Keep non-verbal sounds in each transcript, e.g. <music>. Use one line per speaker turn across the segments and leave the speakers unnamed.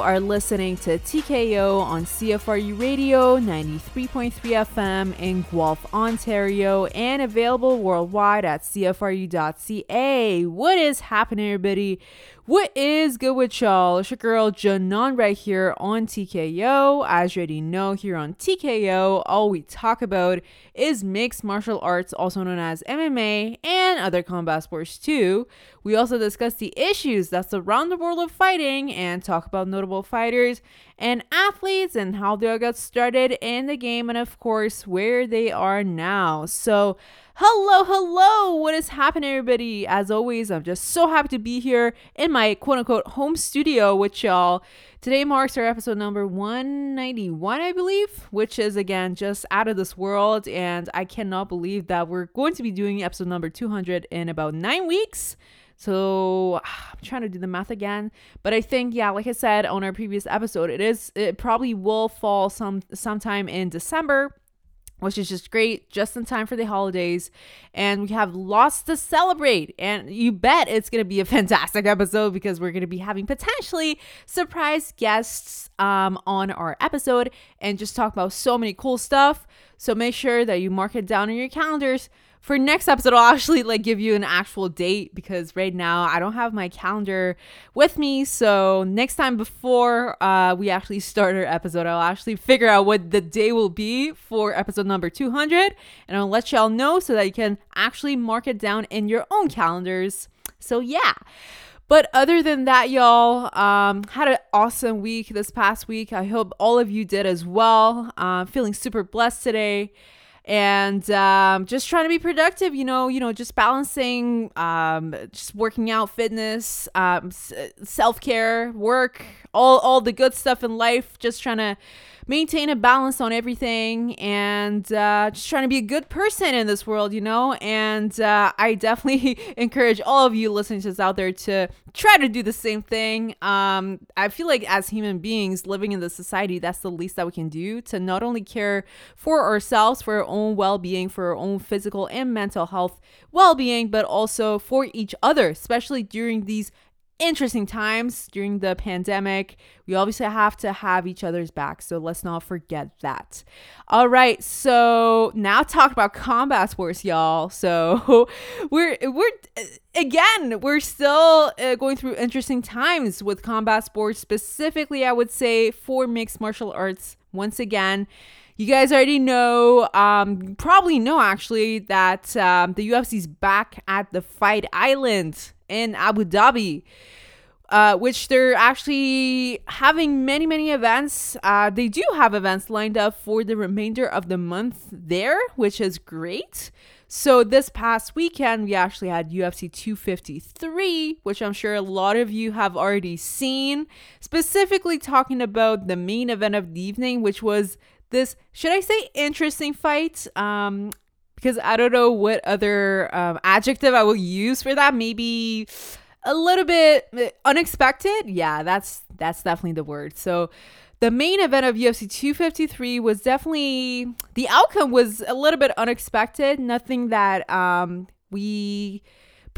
are listening to TKO on CFRU Radio 93.3 FM in Guelph, Ontario, and available worldwide at CFRU.ca. What is happening, everybody? What is good with y'all? It's your girl Janon right here on TKO. As you already know, here on TKO, all we talk about is mixed martial arts, also known as MMA, and other combat sports too. We also discuss the issues that surround the world of fighting and talk about notable fighters and athletes and how they all got started in the game and of course where they are now. So Hello, hello. What is happening, everybody? As always, I'm just so happy to be here in my quote unquote home studio with y'all. Today marks our episode number 191, I believe, which is again just out of this world. And I cannot believe that we're going to be doing episode number 200 in about nine weeks. So <sighs> I'm trying to do the math again, but I think yeah, like I said on our previous episode, it is it probably will fall some sometime in December which is just great, just in time for the holidays. And we have lots to celebrate. And you bet it's going to be a <laughs> fantastic episode because we're going to be having potentially surprise guests um, on our episode and just talk about so many cool stuff. So make sure that you mark it down in your calendars for next episode i'll actually like give you an actual date because right now i don't have my calendar with me so next time before uh, we actually start our episode i'll actually figure out what the day will be for episode number 200 and i'll let y'all know so that you can actually mark it down in your own calendars so yeah but other than that, y'all, um, had an awesome week this past week. I hope all of you did as well. Uh, feeling super blessed today and um, just trying to be productive you know you know just balancing um, just working out fitness um, self-care work all all the good stuff in life just trying to maintain a balance on everything and uh, just trying to be a good person in this world, you know. And uh, I definitely <laughs> encourage all of you listening to this out there to try to do the same thing. Um, I feel like as human beings living in the society, that's the least that we can do to not only care for ourselves, for our own well being, for our own physical and mental health well being, but also for each other, especially during these interesting times during the pandemic. We obviously have to have each other's back, so let's not forget that. All right, so now talk about combat sports, y'all. So <laughs> we're we're again we're still uh, going through interesting times with combat sports, specifically, I would say for mixed martial arts. Once again. You guys already know, um, probably know actually, that um, the UFC's back at the Fight Island in Abu Dhabi. Uh, which they're actually having many, many events. Uh, they do have events lined up for the remainder of the month there, which is great. So, this past weekend, we actually had UFC 253, which I'm sure a lot of you have already seen, specifically talking about the main event of the evening, which was this, should I say, interesting fight? Um, because I don't know what other um, adjective I will use for that. Maybe a little bit uh, unexpected. Yeah, that's that's definitely the word. So the main event of UFC 253 was definitely the outcome was a little bit unexpected. Nothing that um, we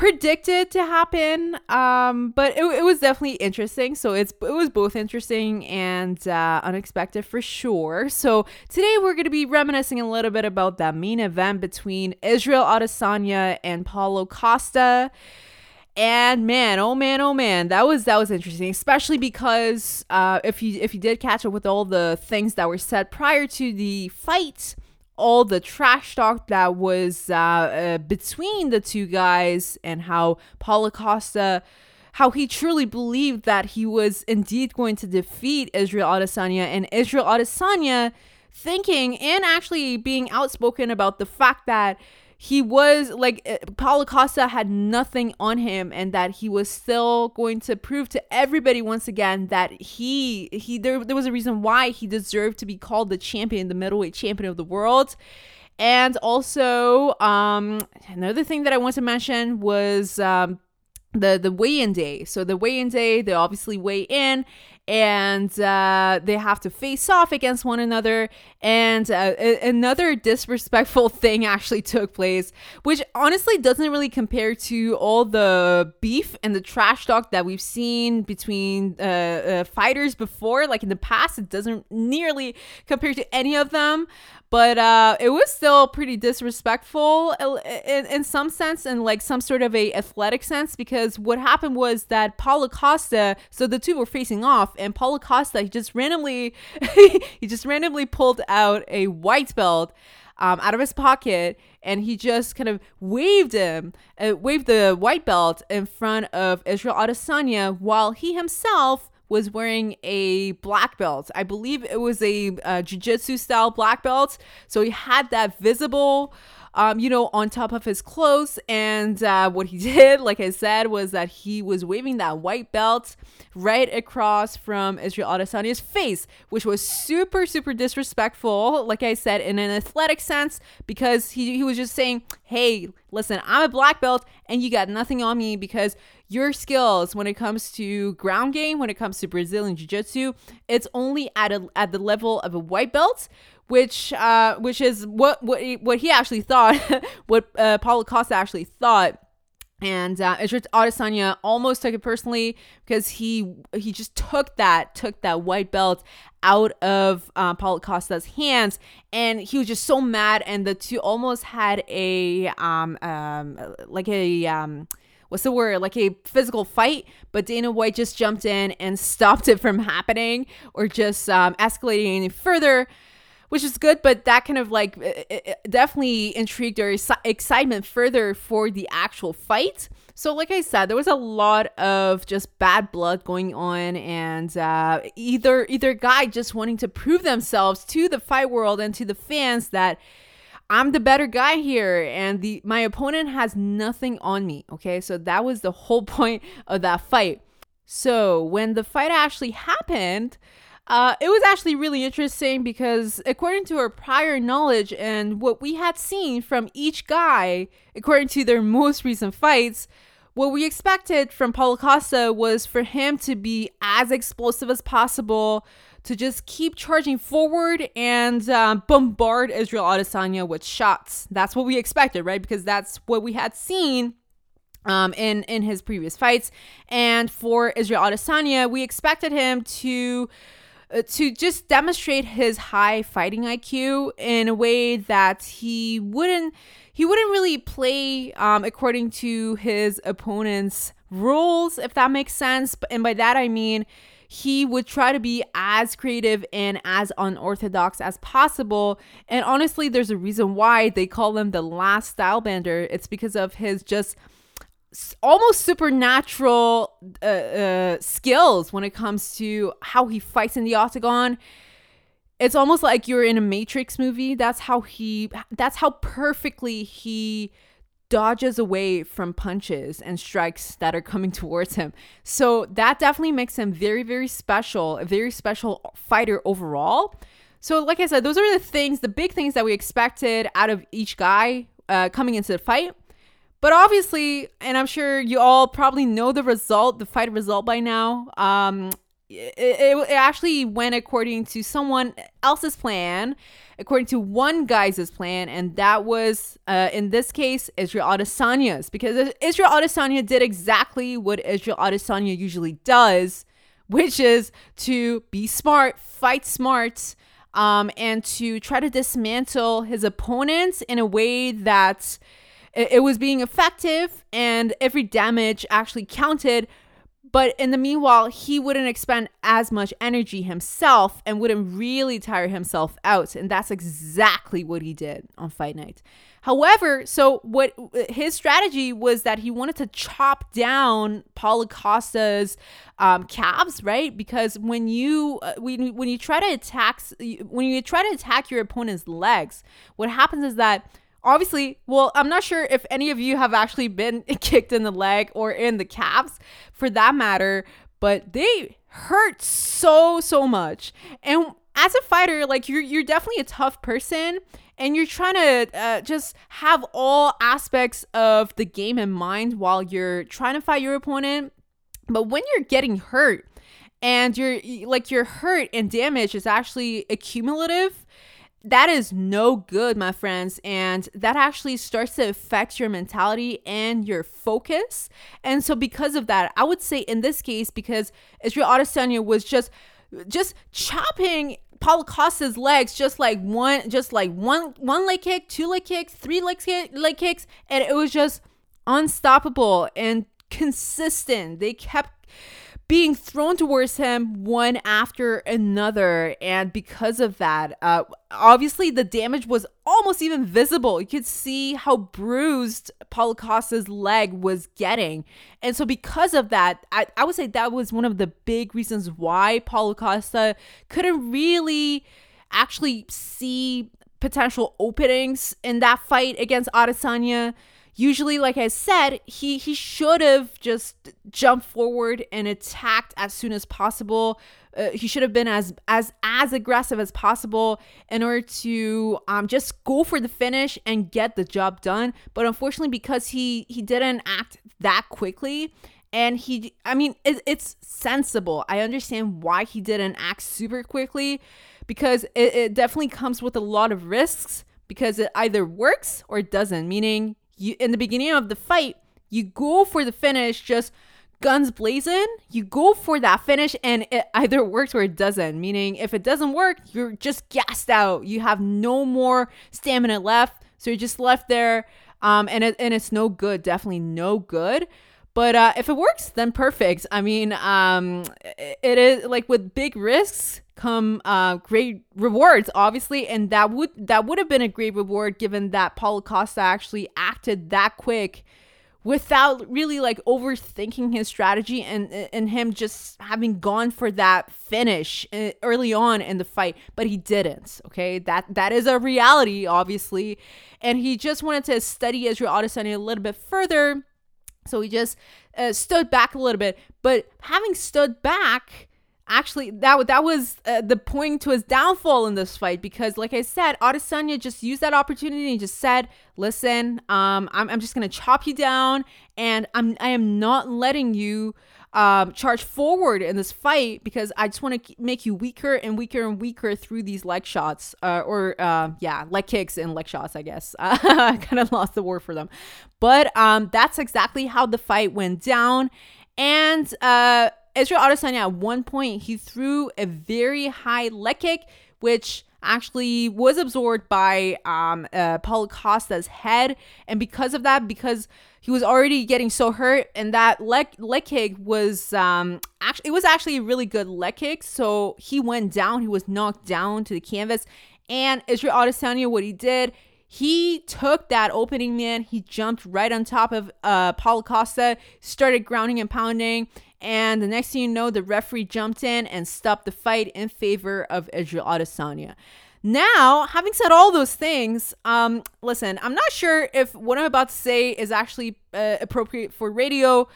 predicted to happen, um, but it, it, was definitely interesting. So it's it was both interesting and uh, unexpected for sure. So today we're going to be reminiscing a little bit about that main event between Israel Adesanya and Paulo Costa. And man, oh man, oh man, that was that was interesting, especially because uh, if you if you did catch up with all the things that were said prior to the fight, all the trash talk that was uh, uh, between the two guys, and how Paulo Costa, how he truly believed that he was indeed going to defeat Israel Adesanya, and Israel Adesanya thinking and actually being outspoken about the fact that he was like eh, Paulo Costa had nothing on him and that he was still going to prove to everybody once again that he he there, there was a reason why he deserved to be called the champion, the middleweight champion of the world. And also, um, another thing that I want to mention was um, the the weigh-in day. So the weigh-in day, they obviously weigh in, and uh, they have to face off against one another. And uh, a- another disrespectful <laughs> thing actually took place, which honestly doesn't really compare to all the beef and the trash talk that we've seen between uh, uh fighters before. Like in the past, it doesn't nearly compare to any of them but uh, it was still pretty disrespectful in, in some sense and like some sort of a athletic sense because what happened was that Paulo Costa so the two were facing off and Paulo Costa he just randomly <laughs> he just randomly pulled out a white belt um, out of his pocket and he just kind of waved him uh, waved the white belt in front of Israel Adesanya while he himself was wearing a black belt. I believe it was a uh, jiu-jitsu style black belt. So he had that visible um, you know, on top of his clothes. And uh, what he <laughs> did, like I said, was that he was waving that white belt right across from Israel Adesanya's face, which was super, super disrespectful, like I said, in an athletic sense, because he, he was just saying, hey, listen, I'm a black belt and you got nothing on me because your skills when it comes to ground game, when it comes to Brazilian Jiu Jitsu, it's only at, a, at the level of a white belt, which uh, which is what what he, what he actually thought, <laughs> what uh, Paulo Costa actually thought. And uh, Israel Adesanya almost took it personally because he he just took that took that white belt out of uh, Paulo Costa's hands, and he was just so mad. And the two almost had a um um like a um what's the word like a physical fight but dana white just jumped in and stopped it from <laughs> happening or just um, escalating any further which is good, but that kind of like it, it definitely intrigued or excitement further for the actual fight. So, like I said, there was a lot of just bad blood going on, and uh, either either guy just wanting to prove themselves to the fight world and to the fans that I'm the better guy here, and the my opponent has nothing on me. Okay, so that was the whole <laughs> point of that fight. So when the fight actually happened, uh, it was actually really interesting because, according to our prior knowledge and what we had seen from each guy, according to their <laughs> most recent fights, what we expected from Paulo Costa was for him to be as explosive as possible, to just keep charging forward and uh, bombard Israel Adesanya with shots. That's what we expected, right? Because that's what we had seen um, in in his previous fights. And for Israel Adesanya, we expected him to uh, to just demonstrate his high fighting IQ in a way that he wouldn't he wouldn't really play um, according to his opponent's rules, if that makes sense. And by that I mean he would try to be as creative and as unorthodox as possible. And honestly, there's a reason why they call him the last style bender. It's because of his just almost supernatural uh, uh, skills when it comes to how he fights in the octagon. It's almost like you're in a Matrix movie. That's how he. That's how perfectly he dodges away from punches and strikes that are coming <laughs> towards him. So that definitely makes him very, very special, a very special fighter overall. So, like I said, those are the things, the big things that we expected out of each guy uh, coming into the fight. But obviously, and I'm sure you all probably know the result, the fight result by now. Um, it, it, it actually went according to someone else's plan, according to one guy's plan, and that was, uh, in this case, Israel Adesanya's. Because Israel Adesanya did exactly what Israel Adesanya usually does, which is to be smart, fight smart, um, and to try to dismantle his opponents in a way that it, it was being effective and every damage actually counted. But in the meanwhile, he wouldn't expend as much energy himself and wouldn't really tire himself out. And that's exactly what he did on Fight Night. However, so what his strategy was that he wanted to chop down Paulo Costa's um, calves, right? Because when you uh, when when you try to attack when you try to attack your opponent's legs, what happens is that obviously, well, I'm not sure if any of you have actually been <laughs> kicked in the leg or in the calves for that matter, but they hurt so so much. And as a fighter, like you're you're definitely a tough person and you're trying to uh, just have all aspects of the game in mind while you're trying to fight your opponent. But when you're getting hurt, and your like your hurt and damage is actually accumulative that is no good, my friends. And that actually starts to affect your mentality and your focus. And so, because of that, I would say in this case, because Israel Adesanya was just just chopping Paulo Costa's legs just like one just like one one leg kick, two leg kicks, three leg, leg kicks, and it was just unstoppable and consistent. They kept being thrown towards him one after another. And because of that, uh, obviously the damage was almost even visible. You could see how bruised Paulo Costa's leg was getting. And so, because of that, I, I would say that was one of the big reasons why Paulo Costa couldn't really actually see potential openings in that fight against Adesanya usually like i said he he should have just jumped forward and attacked as soon as possible. Uh, he should have been as as as aggressive as possible in order to um just go for the finish and get the job done. But unfortunately because he he didn't act that quickly and he i mean it, it's sensible. I understand why he didn't act super quickly because it, it definitely comes with a lot of risks because it either works or it doesn't meaning you in the beginning of the fight, you go for the finish just guns blazing, you go for that finish and it either works or it doesn't. Meaning, if it doesn't work, you're just gassed out. You have no more stamina left. So you're just left there. Um, and, it, and it's no good, definitely no good. But uh, if it works, then perfect. I mean, um, it is like with big risks come uh, great rewards, obviously, and that would that would have been a great reward given that Paulo Costa actually acted that quick without really like overthinking his strategy and and him just having gone for that finish uh, early on in the fight. But he didn't okay? That that is a reality obviously. And he just wanted to study Israel Adesanya a little bit further so he just uh, stood back a little bit. But having stood back, actually, that that was uh, the point to his downfall in this fight because, like I said, Adesanya just used that opportunity and just said, "Listen, um, I'm, I'm just gonna chop you down, and I'm I am not letting you." Um, charge forward in this fight because I just want to make you weaker and weaker and weaker through these leg shots uh, or uh, yeah, leg kicks and leg shots. I guess <laughs> I kind of lost the word for them, but um, that's exactly how the fight went down. And uh, Israel Adesanya at one point he threw a very high leg kick, which actually was absorbed by um, uh, Paulo Costa's head, and because of that, because he was already getting so hurt and that leg leg kick was um actually it was actually a really good leg kick. So he went down. He was knocked down to the canvas. And Israel Adesanya what he did he took that opening man. He jumped right on top of uh Paulo Costa started grounding and pounding and the next thing you know the referee jumped in and stopped the fight in favor of Israel Adesanya now, having said all those things, um, listen, I'm not sure if what I'm about to say is actually uh, appropriate for radio,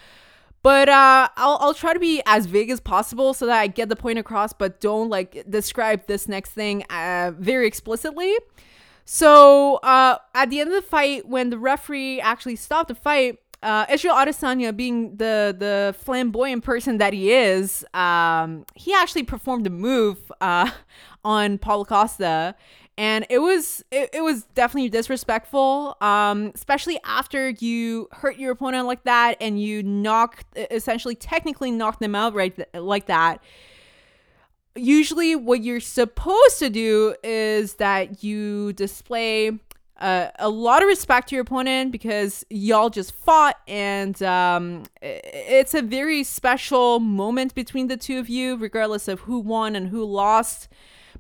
but uh, I'll, I'll try to be as vague as possible so that I get the point across, but don't like describe this next thing uh, very explicitly. So, uh, at the end of the fight, when the referee actually stopped the fight, uh, Israel Adesanya, being the the flamboyant person that he is, um, he actually performed a move uh, <laughs> on Paulo Costa, and it was it, it was definitely disrespectful, um, especially after you hurt your opponent like that and you knock essentially technically knock them out right th- like that. Usually what you're supposed to do is that you display uh, a lot of respect to your opponent because y'all just fought and um, it's a very special moment between the two of you regardless of who won and who lost.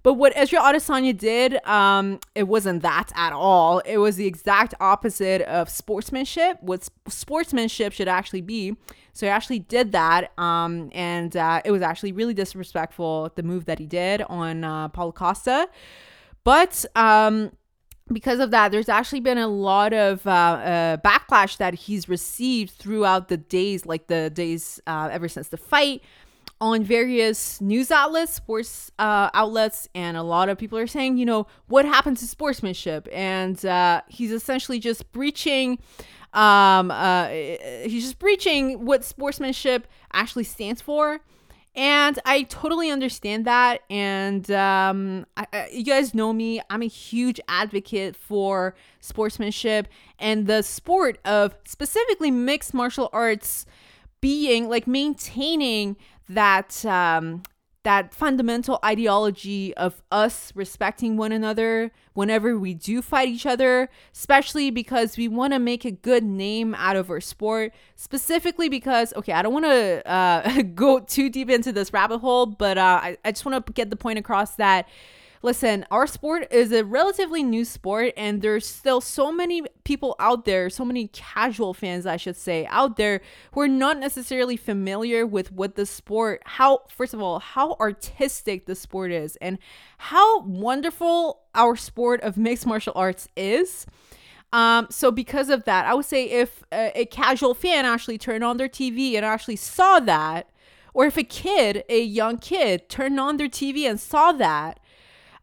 But what Israel Adesanya did um, it wasn't that at all. It was the exact opposite of sportsmanship what sportsmanship should actually be. So he actually did that um, and uh, it was actually really disrespectful the move that he did on uh, Paulo Costa. But um, because of that, there's actually been a lot of uh, uh, backlash that he's received throughout the days, like the days uh, ever since the fight, on various news outlets, sports uh, outlets, and a lot of people are saying, you know, what happened to sportsmanship? And uh, he's essentially just breaching. Um, uh, he's just breaching what sportsmanship actually stands for And I totally understand that. And um, I, you guys know me, I'm a huge advocate for sportsmanship and the sport of specifically mixed martial arts being like maintaining that um, that fundamental ideology of us respecting one another whenever we do fight each other, especially because we want to make a good name out of our sport. Specifically because, okay, I don't want to uh, <laughs> go too deep into this rabbit hole, but uh, I, I just want to get the point across that listen, our sport is a relatively new sport, and there's still so many people out there, so many casual fans, I should say, out there who are not necessarily familiar with what the sport, how, first of all, how artistic the sport is, and how wonderful our sport of mixed martial arts is. Um, so because of that, I would say if a, a casual fan actually turned on their TV and actually saw that, or if a kid, a young kid, turned on their TV and saw that,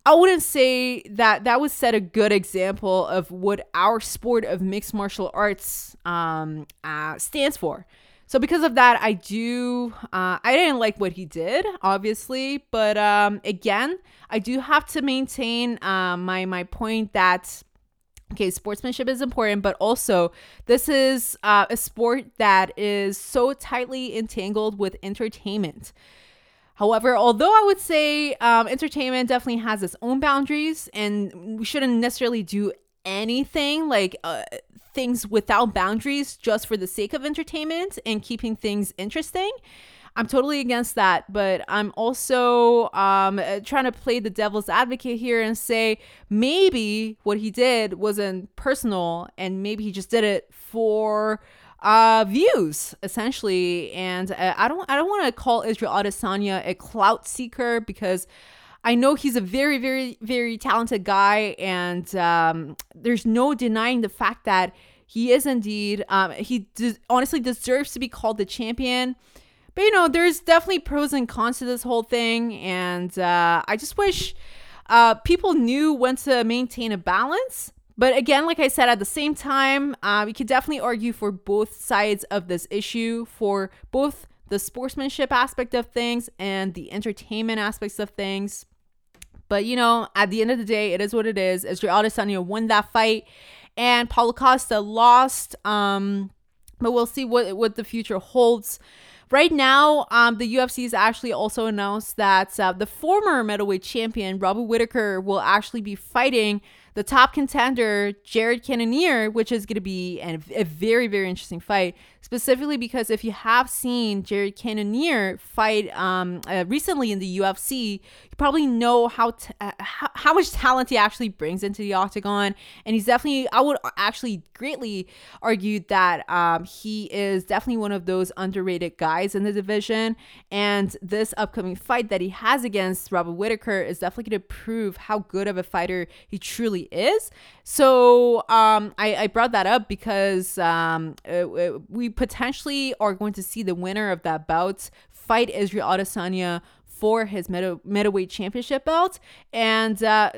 I wouldn't say that that would set a good example of what our sport of mixed martial arts um, uh, stands for. So because of that, I do. Uh, I didn't like what he did, obviously, but um, again, I do have to maintain uh, my my point that okay, sportsmanship is important, but also this is uh, a sport that is so tightly entangled with entertainment. However, although I would say um, entertainment definitely has its own boundaries, and we shouldn't necessarily do anything like uh, things without boundaries just for the sake of entertainment and keeping things interesting. I'm totally against that, but I'm also um, uh, trying to play the devil's advocate here and say maybe what he did wasn't personal and maybe he just did it for uh, views essentially. And uh, I don't I don't want to call Israel Adesanya a clout seeker because I know he's a very very very talented guy, and um, there's no denying the fact that he is indeed um, he de- honestly deserves to be called the champion. But you know, there's definitely pros and cons to this whole thing, and uh, I just wish uh, people knew when to maintain a balance but again, like I said, at the same time, uh, we could definitely argue for both sides of this issue, for both the sportsmanship aspect of things and the entertainment aspects of things. But you know, at the end of the day, it is what it is. Israel Adesanya won that fight, and Paulo Costa lost. Um, but we'll see what what the future holds. Right now, um, the UFC has actually also announced that uh, the former middleweight champion Robert Whitaker will actually be fighting the top contender, Jared Cannonier, which is going to be a, a, very, very interesting fight, specifically because if you have seen Jared Cannonier fight um, uh, recently in the UFC, you probably know how, t- uh, how, how much talent he actually brings into the octagon. And he's definitely, I would actually greatly argue that um, he is definitely one of those underrated guys in the division. And this upcoming fight that he has against Robert Whitaker is definitely going to prove how good of a fighter he truly is. So um, I, I brought that up because um, it, uh, it, uh, we potentially are going to see the winner of that bout fight Israel Adesanya for his middle, middleweight championship belt. And uh,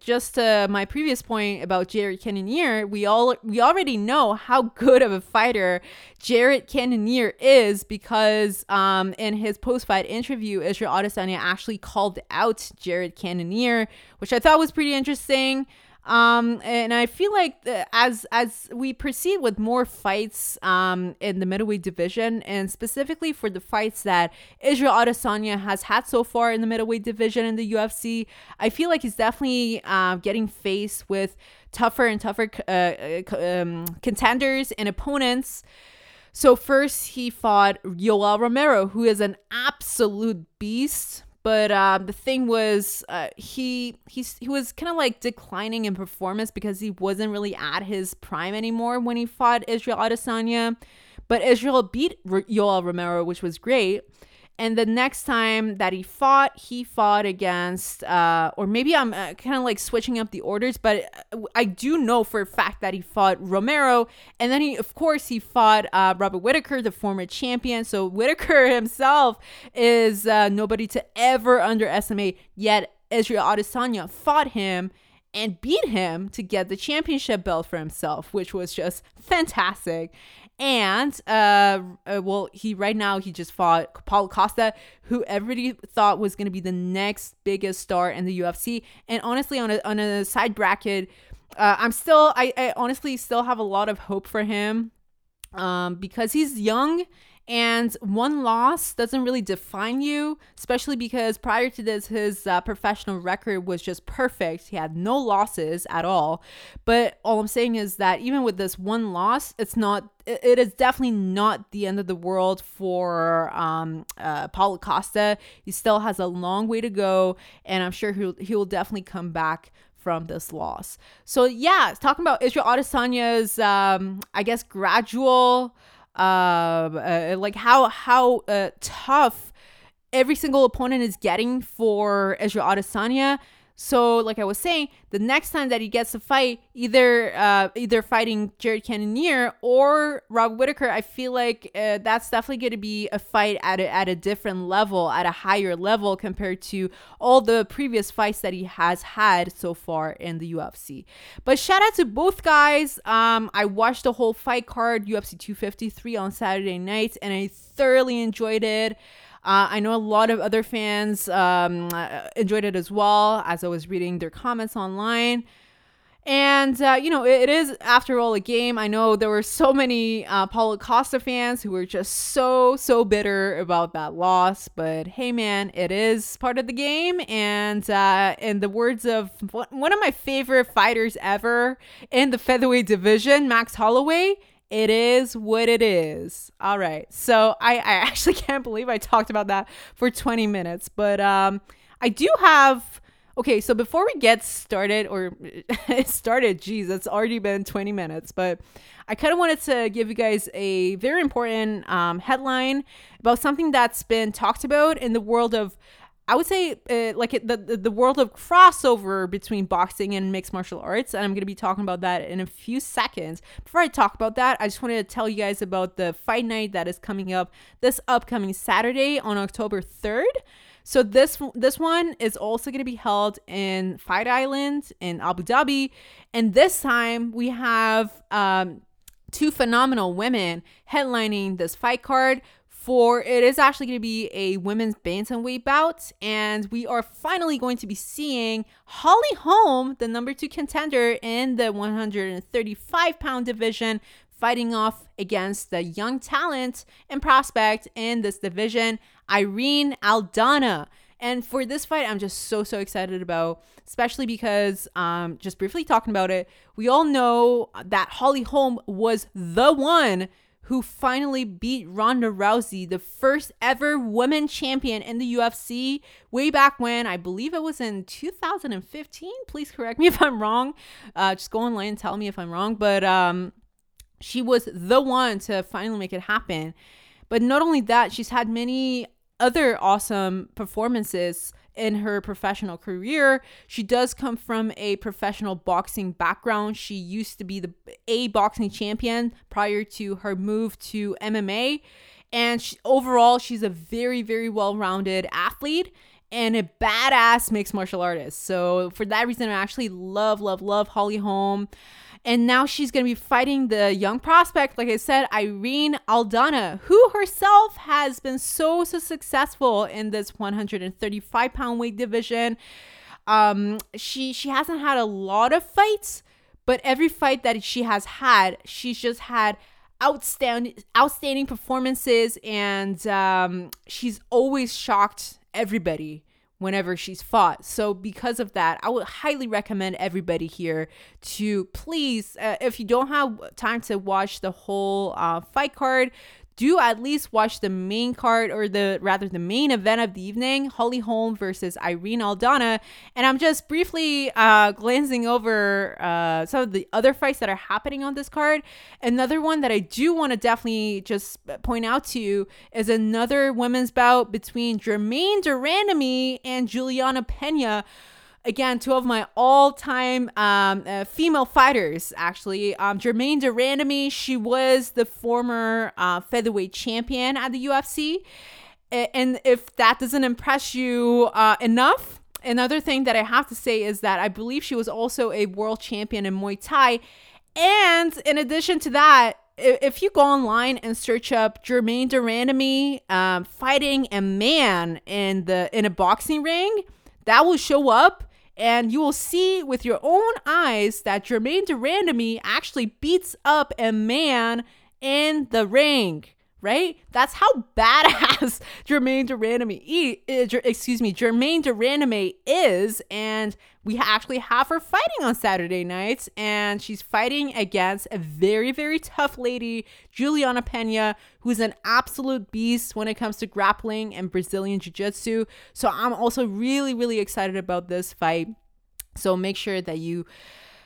just uh, my previous point about Jared Cannonier, we all we already know how good of a fighter Jared Cannonier is because um, in his post-fight interview, Israel Adesanya actually called out Jared Cannonier, which I thought was pretty interesting. Um, and I feel like as as we proceed with more fights um, in the middleweight division, and specifically for the fights that Israel Adesanya has had so far in the middleweight division in the UFC, I feel like he's definitely uh, getting faced with tougher and tougher uh, uh, um, contenders and opponents. So first he fought Yoel Romero, who is an absolute beast but um, the thing was, uh, he he's, he was kind of like declining in performance because he wasn't really at his prime anymore when he fought Israel Adesanya. But Israel beat Yoel Romero, which was great. And the next time that he fought, he fought against, uh, or maybe I'm uh, kind of like switching up the orders, but uh, I do know for a fact that he fought Romero. And then he, of course, he fought uh, Robert Whitaker, the former champion. So Whitaker <laughs> himself is uh, nobody to ever underestimate. Yet Israel Adesanya fought him and beat him to get the championship belt for himself, which was just fantastic. And uh, uh, well, he right now he just fought Paulo Costa, who everybody thought was going to be the next biggest star in the UFC. And honestly, on a on a side bracket, uh, I'm still I, I honestly still have a lot of hope for him um, because he's young and one loss doesn't really define you, especially because prior to this, his uh, professional record was just perfect. He had no losses at all. But all I'm saying is that even with this one loss, it's not, it is definitely not the end of the world for um, uh, Paulo Costa. He still has a long way to go, and I'm sure he'll, he will definitely come back from this loss. So yeah, talking about Israel Adesanya's, um, I guess, gradual um, uh, like how how uh, tough every single opponent is getting for Israel Adesanya. So, like I was saying, the next time that he gets to fight, either uh, either fighting Jared Cannonier or Rob Whitaker, I feel like uh, that's definitely going to be a fight at a, at a different level, at a higher level compared to all the previous fights that he has had so far in the UFC. But shout out to both guys. Um, I watched the whole fight card, UFC 253 on Saturday night, and I thoroughly enjoyed it. Uh, I know a lot of other fans um, enjoyed it as well as I was reading their comments online. And, uh, you know, it, it is, after all, a game. I know there were so many uh, Paulo Costa fans who were just so, so bitter about that loss. But hey, man, it is part of the game. And uh, in the words of one of my favorite fighters ever in the featherweight division, Max Holloway, it is what it is. All right. So I, I <laughs> actually can't believe I talked about that for 20 minutes. But um, I do have. Okay, so before we get started, or <laughs> started, geez, it's already been 20 minutes, but I kind of wanted to give you guys a very important um, headline about something that's been talked about in the world of I would say uh, like the, the, the world of crossover between boxing and mixed martial arts, and I'm to be talking about that in a few seconds. Before I talk about that, I just wanted to tell you guys about the fight night that is coming up this upcoming Saturday on October 3rd. So this this one is also going to be held in Fight Island in Abu Dhabi, and this time we have um, two phenomenal women headlining this fight card for it is actually going to be a women's bantamweight bout, and we are finally going to be seeing Holly Holm, the number two contender in the 135 pound division, fighting off against the young talent and prospect in this division, Irene Aldana. And for this fight, I'm just so, so excited about, especially because, um, just briefly talking about it, we all know that Holly Holm was the one who finally beat Ronda Rousey, the first ever woman champion in the UFC, way back when I believe it was in 2015. Please correct me <laughs> if I'm wrong. Uh, just go online and tell me if I'm wrong. But um, she was the one to finally make it happen. But not only that, she's had many other awesome performances in her professional career. She does come from a professional boxing background. She used to be the A boxing champion prior to her move to MMA. And she, overall, she's a very, very well rounded athlete and a badass mixed martial artist. So, for that reason, I actually love, love, love Holly Holm. And now she's going to be fighting the young prospect, like I said, Irene Aldana, who herself has been so, so successful in this 135 pound weight division. Um, she she hasn't had a lot of fights, but every fight that she has had, she's just had outstanding outstanding performances, and um, she's always shocked everybody whenever she's fought. So, because of that, I would highly recommend everybody here to please, uh, if you don't have time to watch the whole uh, fight card, do at least watch the main card or the rather the main event of the evening holly holm versus irene aldana. And i'm just briefly uh, glancing over uh, some of the other fights that are happening on this card. Another one that i do want to definitely just point out to you is another women's bout between germaine de randamie and juliana pena again, two of my all-time um, uh, female fighters. Actually, um, Germaine de Randamie, she was the former uh, featherweight champion at the UFC, and if that doesn't impress you uh, enough, another thing that I have to say is that I believe she was also a world champion in Muay Thai, and in addition to that, if you go online and search up Germaine de Randamie um, fighting a man in the in a boxing ring, that will show up and you will see with your own eyes that Germaine de Randamie actually beats up a man in the ring right? That's how badass <laughs> Germaine de Randamie, eh, excuse me, Germaine de is, and we actually have her fighting on Saturday nights, and she's fighting against a very, very tough lady, Juliana Pena, who's an absolute beast when it comes to grappling and Brazilian Jiu Jitsu. So I'm also really, really excited about this fight. So make sure that you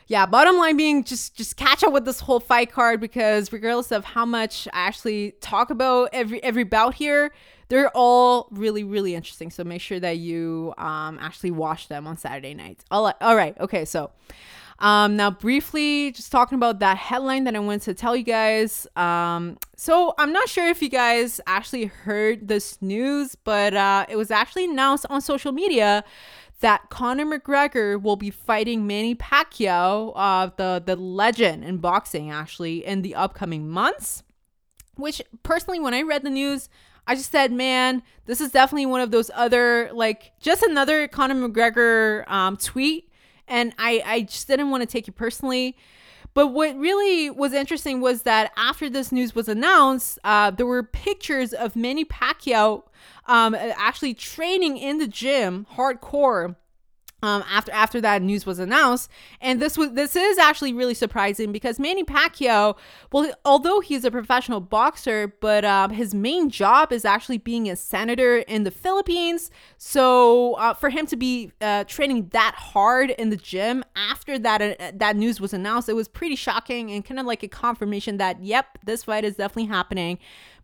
yeah, bottom line being just just catch up with this whole fight card because regardless of how much I actually talk about every every bout here, they're all really really interesting. So make sure that you um actually watch them on Saturday nights. All right, all right, okay, so. Um, now, briefly, just talking about that headline that I wanted to tell you guys. Um, so, I'm not sure if you guys actually heard this news, but uh, it was actually announced on social media that Conor McGregor will be fighting Manny Pacquiao, uh, the the legend in boxing, actually in the upcoming months. Which personally, when I read the news, I just said, man, this is definitely one of those other like just another Conor McGregor um, tweet, and I I just didn't want to take it personally. But what really was interesting was that after this news was announced, uh, there were pictures of Manny Pacquiao um, actually training in the gym hardcore um, after after that news was announced. And this was this is actually really surprising because Manny Pacquiao, well, although he's a professional boxer, but um, his main job is actually being a senator in the Philippines. So uh, for him to be uh, training that hard in the gym after that uh, that news was announced, it was pretty shocking and kind of like a confirmation that yep, this fight is definitely happening.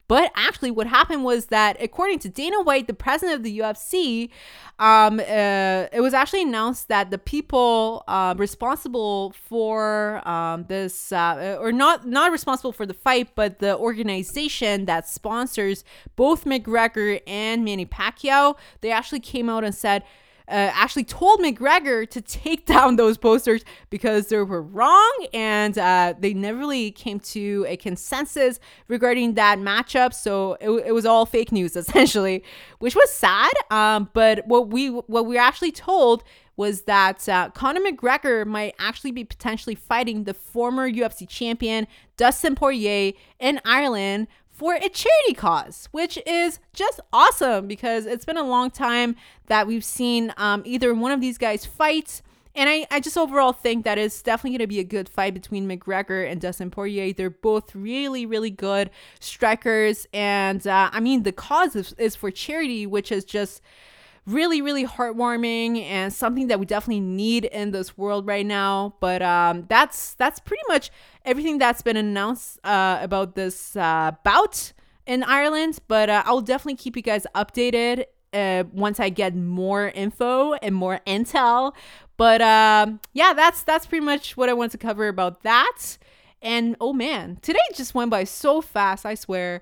But actually, what happened was that, according to Dana White, the president of the UFC, um, uh, it was actually announced that the people uh, responsible for um, this, uh, or not not responsible for the fight, but the organization that sponsors both McGregor and Manny Pacquiao, they actually came out and said uh, actually told McGregor to take down those posters because they were wrong and uh, they never really came to a consensus regarding that matchup. So it, it was all fake news <laughs> essentially, which was sad. Um, but what we what we were actually told was that uh, Conor McGregor might actually be potentially fighting the former UFC champion Dustin Poirier in Ireland for a charity cause, which is just awesome because it's been a long time that we've seen um, either one of these guys fight. And I, I just overall think that it's definitely going to be a good fight between McGregor and Dustin Poirier. They're both really, really good strikers. And uh, I mean, the cause is, is for charity, which is just really really heartwarming and something that we definitely need in this world right now. But um that's that's pretty much everything that's been announced uh about this uh bout in Ireland. But uh, I'll definitely keep you guys updated uh, once I get more info and more intel. But um yeah that's that's pretty much what I want to cover about that. And oh man today just went by so fast I swear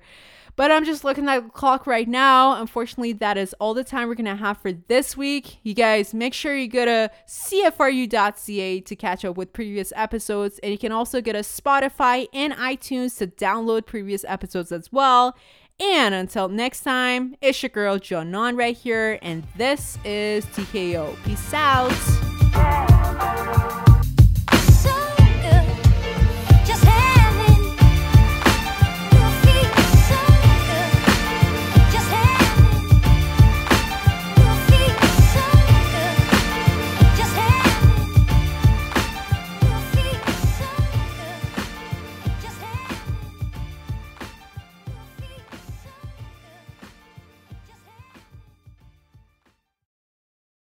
but I'm just looking at the clock right now. Unfortunately, that is all the time we're going to have for this week. You guys, make sure you go to CFRU.ca to catch up with previous episodes. And you can also go to Spotify and iTunes to download previous episodes as well. And until next time, it's your girl, Jonan, right here. And this is TKO. Peace out.